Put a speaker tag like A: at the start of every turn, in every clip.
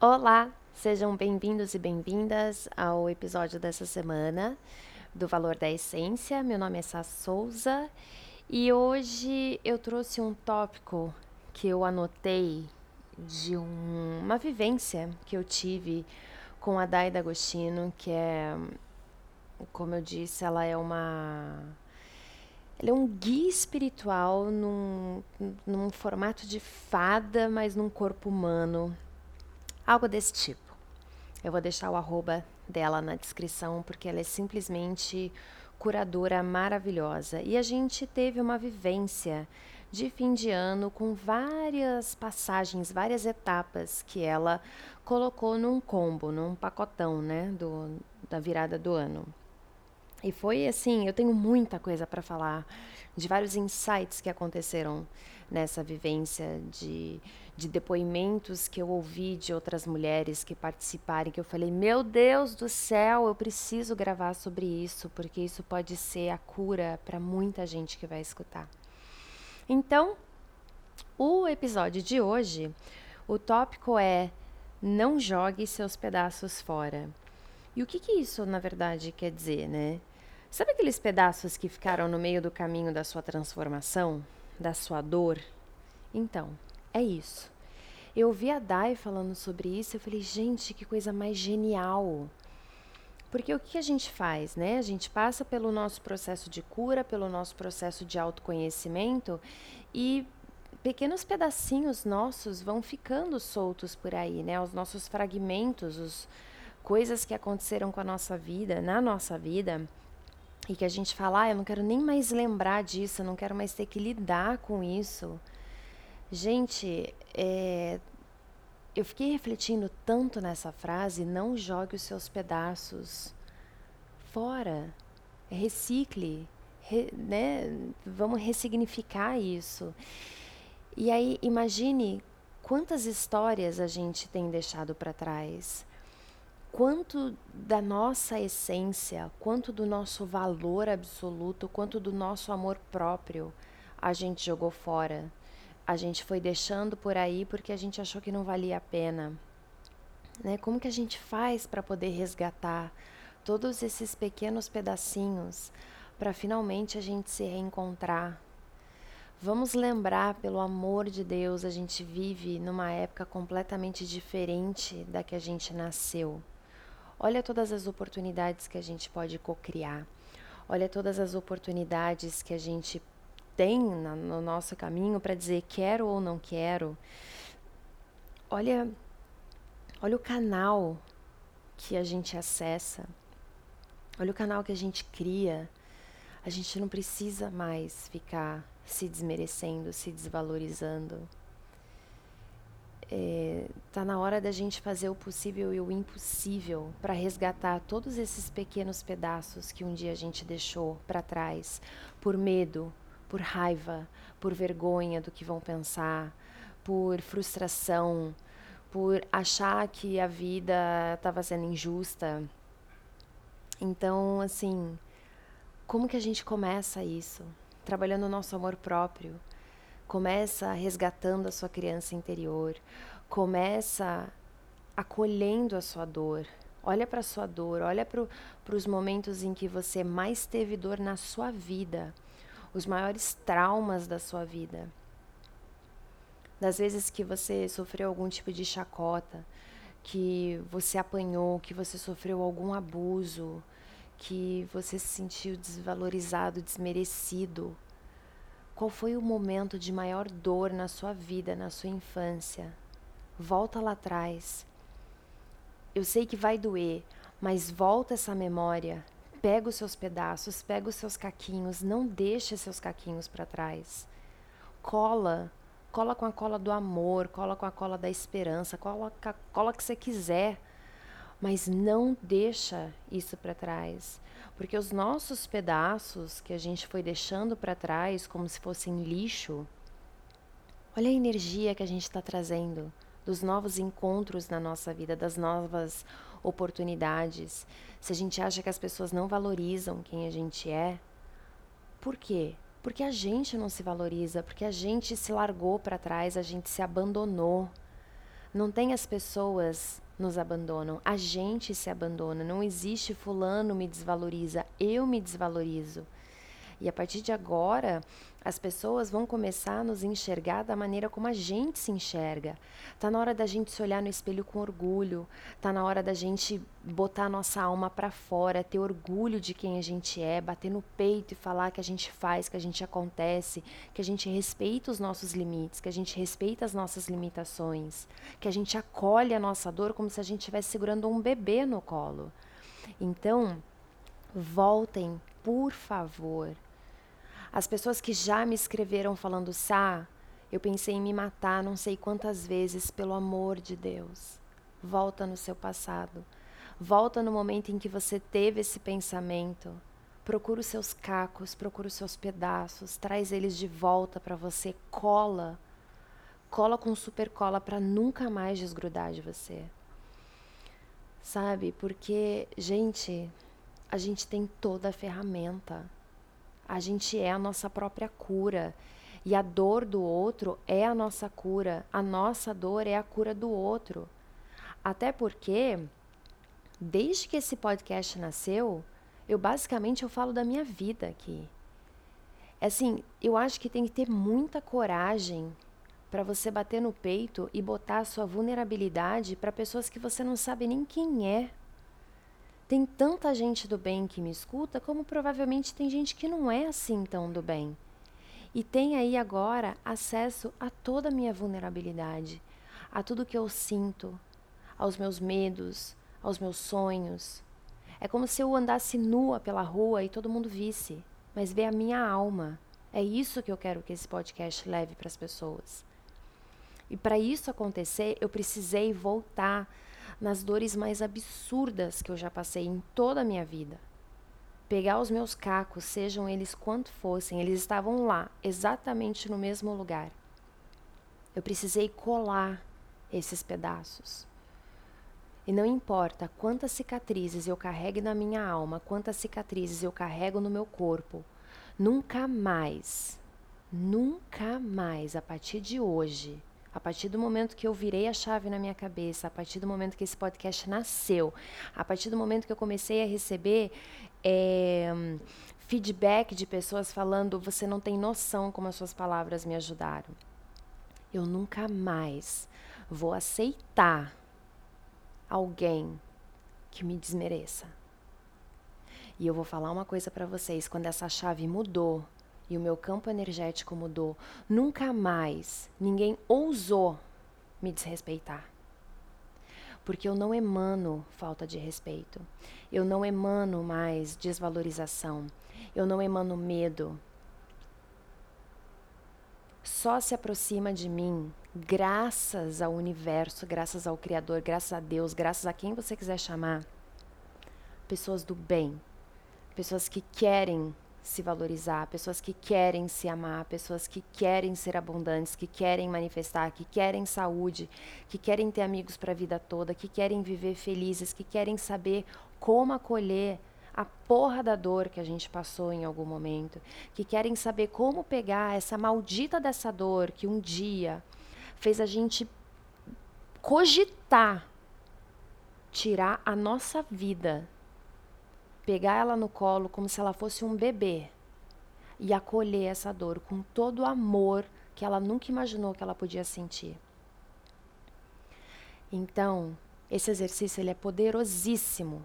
A: Olá, sejam bem-vindos e bem-vindas ao episódio dessa semana do Valor da Essência. Meu nome é Sá Souza e hoje eu trouxe um tópico que eu anotei de um, uma vivência que eu tive com a Dai D'Agostino, que é, como eu disse, ela é uma ele é um guia espiritual num, num formato de fada, mas num corpo humano. Algo desse tipo. Eu vou deixar o arroba dela na descrição, porque ela é simplesmente curadora maravilhosa. E a gente teve uma vivência de fim de ano com várias passagens, várias etapas que ela colocou num combo, num pacotão, né, do, da virada do ano. E foi assim, eu tenho muita coisa para falar de vários insights que aconteceram nessa vivência de, de depoimentos que eu ouvi de outras mulheres que participarem, que eu falei, meu Deus do céu, eu preciso gravar sobre isso, porque isso pode ser a cura para muita gente que vai escutar. Então, o episódio de hoje, o tópico é não jogue seus pedaços fora. E o que, que isso, na verdade, quer dizer, né? Sabe aqueles pedaços que ficaram no meio do caminho da sua transformação, da sua dor? Então, é isso. Eu ouvi a Dai falando sobre isso, eu falei, gente, que coisa mais genial. Porque o que a gente faz, né? A gente passa pelo nosso processo de cura, pelo nosso processo de autoconhecimento e pequenos pedacinhos nossos vão ficando soltos por aí, né? Os nossos fragmentos, as coisas que aconteceram com a nossa vida, na nossa vida, e que a gente fala, ah, eu não quero nem mais lembrar disso, eu não quero mais ter que lidar com isso. Gente, é, eu fiquei refletindo tanto nessa frase, não jogue os seus pedaços fora, recicle, re, né? Vamos ressignificar isso. E aí imagine quantas histórias a gente tem deixado para trás quanto da nossa essência, quanto do nosso valor absoluto, quanto do nosso amor próprio a gente jogou fora. A gente foi deixando por aí porque a gente achou que não valia a pena. Né? Como que a gente faz para poder resgatar todos esses pequenos pedacinhos para finalmente a gente se reencontrar? Vamos lembrar, pelo amor de Deus, a gente vive numa época completamente diferente da que a gente nasceu. Olha todas as oportunidades que a gente pode cocriar. Olha todas as oportunidades que a gente tem na, no nosso caminho para dizer quero ou não quero. Olha, olha o canal que a gente acessa. Olha o canal que a gente cria. A gente não precisa mais ficar se desmerecendo, se desvalorizando é, tá na hora da gente fazer o possível e o impossível para resgatar todos esses pequenos pedaços que um dia a gente deixou para trás por medo, por raiva, por vergonha do que vão pensar, por frustração, por achar que a vida estava sendo injusta. Então, assim, como que a gente começa isso? Trabalhando o nosso amor próprio, Começa resgatando a sua criança interior. Começa acolhendo a sua dor. Olha para a sua dor, olha para os momentos em que você mais teve dor na sua vida, os maiores traumas da sua vida. Das vezes que você sofreu algum tipo de chacota, que você apanhou, que você sofreu algum abuso, que você se sentiu desvalorizado, desmerecido, qual foi o momento de maior dor na sua vida, na sua infância? Volta lá atrás. Eu sei que vai doer, mas volta essa memória. Pega os seus pedaços, pega os seus caquinhos, não deixe seus caquinhos para trás. Cola, cola com a cola do amor, cola com a cola da esperança, cola com a cola que você quiser, mas não deixa isso para trás. Porque os nossos pedaços que a gente foi deixando para trás, como se fossem lixo, olha a energia que a gente está trazendo dos novos encontros na nossa vida, das novas oportunidades, se a gente acha que as pessoas não valorizam quem a gente é, por quê? Porque a gente não se valoriza, porque a gente se largou para trás, a gente se abandonou. Não tem as pessoas nos abandonam, a gente se abandona. Não existe fulano me desvaloriza, eu me desvalorizo. E a partir de agora, as pessoas vão começar a nos enxergar da maneira como a gente se enxerga. Tá na hora da gente se olhar no espelho com orgulho, tá na hora da gente botar a nossa alma para fora, ter orgulho de quem a gente é, bater no peito e falar que a gente faz, que a gente acontece, que a gente respeita os nossos limites, que a gente respeita as nossas limitações, que a gente acolhe a nossa dor como se a gente estivesse segurando um bebê no colo. Então, voltem, por favor, as pessoas que já me escreveram falando, Sá, eu pensei em me matar não sei quantas vezes, pelo amor de Deus. Volta no seu passado. Volta no momento em que você teve esse pensamento. Procura os seus cacos, procura os seus pedaços, traz eles de volta para você, cola. Cola com super cola para nunca mais desgrudar de você. Sabe? Porque, gente, a gente tem toda a ferramenta. A gente é a nossa própria cura. E a dor do outro é a nossa cura. A nossa dor é a cura do outro. Até porque, desde que esse podcast nasceu, eu basicamente eu falo da minha vida aqui. Assim, eu acho que tem que ter muita coragem para você bater no peito e botar a sua vulnerabilidade para pessoas que você não sabe nem quem é. Tem tanta gente do bem que me escuta, como provavelmente tem gente que não é assim tão do bem. E tem aí agora acesso a toda a minha vulnerabilidade, a tudo que eu sinto, aos meus medos, aos meus sonhos. É como se eu andasse nua pela rua e todo mundo visse, mas vê a minha alma. É isso que eu quero que esse podcast leve para as pessoas. E para isso acontecer, eu precisei voltar nas dores mais absurdas que eu já passei em toda a minha vida. Pegar os meus cacos, sejam eles quanto fossem, eles estavam lá, exatamente no mesmo lugar. Eu precisei colar esses pedaços. E não importa quantas cicatrizes eu carregue na minha alma, quantas cicatrizes eu carrego no meu corpo, nunca mais, nunca mais, a partir de hoje, a partir do momento que eu virei a chave na minha cabeça, a partir do momento que esse podcast nasceu, a partir do momento que eu comecei a receber é, feedback de pessoas falando: você não tem noção como as suas palavras me ajudaram. Eu nunca mais vou aceitar alguém que me desmereça. E eu vou falar uma coisa para vocês: quando essa chave mudou, e o meu campo energético mudou. Nunca mais ninguém ousou me desrespeitar. Porque eu não emano falta de respeito. Eu não emano mais desvalorização. Eu não emano medo. Só se aproxima de mim graças ao universo, graças ao Criador, graças a Deus, graças a quem você quiser chamar. Pessoas do bem, pessoas que querem se valorizar, pessoas que querem se amar, pessoas que querem ser abundantes, que querem manifestar, que querem saúde, que querem ter amigos para a vida toda, que querem viver felizes, que querem saber como acolher a porra da dor que a gente passou em algum momento, que querem saber como pegar essa maldita dessa dor que um dia fez a gente cogitar tirar a nossa vida pegar ela no colo como se ela fosse um bebê e acolher essa dor com todo o amor que ela nunca imaginou que ela podia sentir. Então, esse exercício ele é poderosíssimo.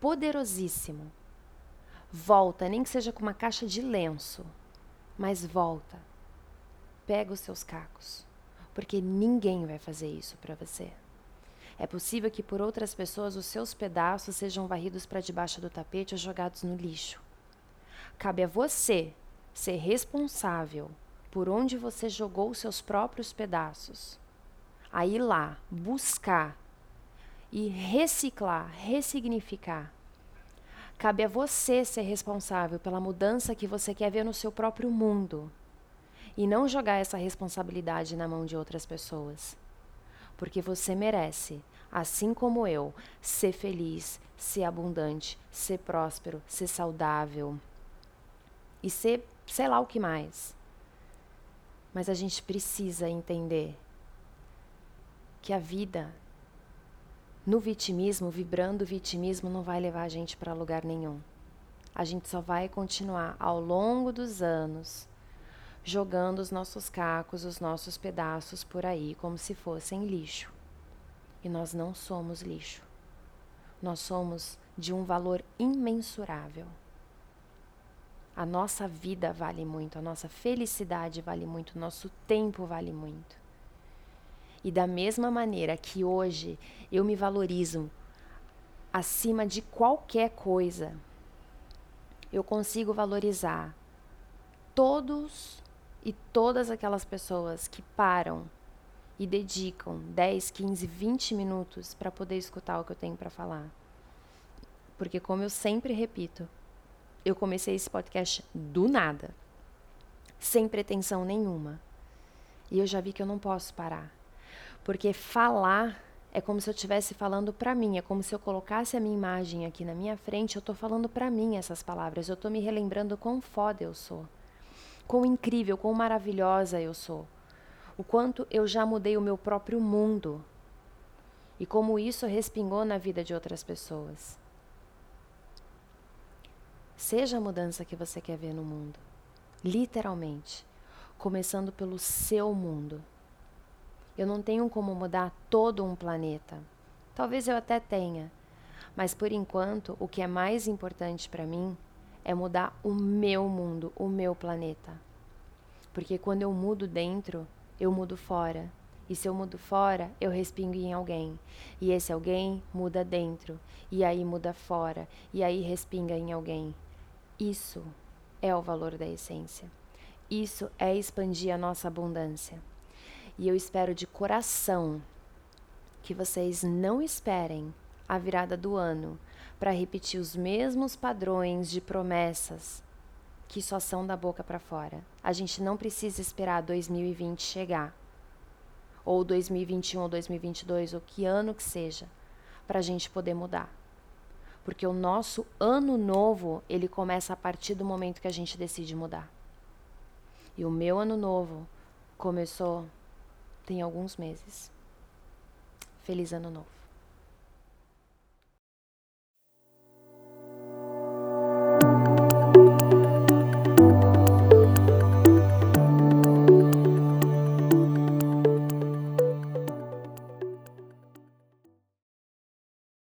A: Poderosíssimo. Volta, nem que seja com uma caixa de lenço, mas volta. Pega os seus cacos, porque ninguém vai fazer isso para você. É possível que por outras pessoas os seus pedaços sejam varridos para debaixo do tapete ou jogados no lixo. Cabe a você ser responsável por onde você jogou os seus próprios pedaços. A ir lá, buscar e reciclar, ressignificar. Cabe a você ser responsável pela mudança que você quer ver no seu próprio mundo e não jogar essa responsabilidade na mão de outras pessoas. Porque você merece, assim como eu, ser feliz, ser abundante, ser próspero, ser saudável e ser sei lá o que mais. Mas a gente precisa entender que a vida no vitimismo, vibrando o vitimismo, não vai levar a gente para lugar nenhum. A gente só vai continuar ao longo dos anos jogando os nossos cacos, os nossos pedaços por aí como se fossem lixo. E nós não somos lixo. Nós somos de um valor imensurável. A nossa vida vale muito, a nossa felicidade vale muito, o nosso tempo vale muito. E da mesma maneira que hoje eu me valorizo acima de qualquer coisa, eu consigo valorizar todos e todas aquelas pessoas que param e dedicam 10, 15, 20 minutos para poder escutar o que eu tenho para falar. Porque, como eu sempre repito, eu comecei esse podcast do nada, sem pretensão nenhuma. E eu já vi que eu não posso parar. Porque falar é como se eu estivesse falando para mim, é como se eu colocasse a minha imagem aqui na minha frente, eu estou falando para mim essas palavras, eu estou me relembrando quão foda eu sou, quão incrível, quão maravilhosa eu sou, o quanto eu já mudei o meu próprio mundo e como isso respingou na vida de outras pessoas. Seja a mudança que você quer ver no mundo, literalmente, começando pelo seu mundo. Eu não tenho como mudar todo um planeta. Talvez eu até tenha, mas por enquanto o que é mais importante para mim é mudar o meu mundo, o meu planeta. Porque quando eu mudo dentro, eu mudo fora. E se eu mudo fora, eu respingo em alguém. E esse alguém muda dentro. E aí muda fora. E aí respinga em alguém. Isso é o valor da essência. Isso é expandir a nossa abundância. E eu espero de coração que vocês não esperem a virada do ano para repetir os mesmos padrões de promessas que só são da boca para fora. A gente não precisa esperar 2020 chegar, ou 2021 ou 2022, ou que ano que seja, para a gente poder mudar. Porque o nosso ano novo, ele começa a partir do momento que a gente decide mudar. E o meu ano novo começou tem alguns meses. Feliz Ano Novo!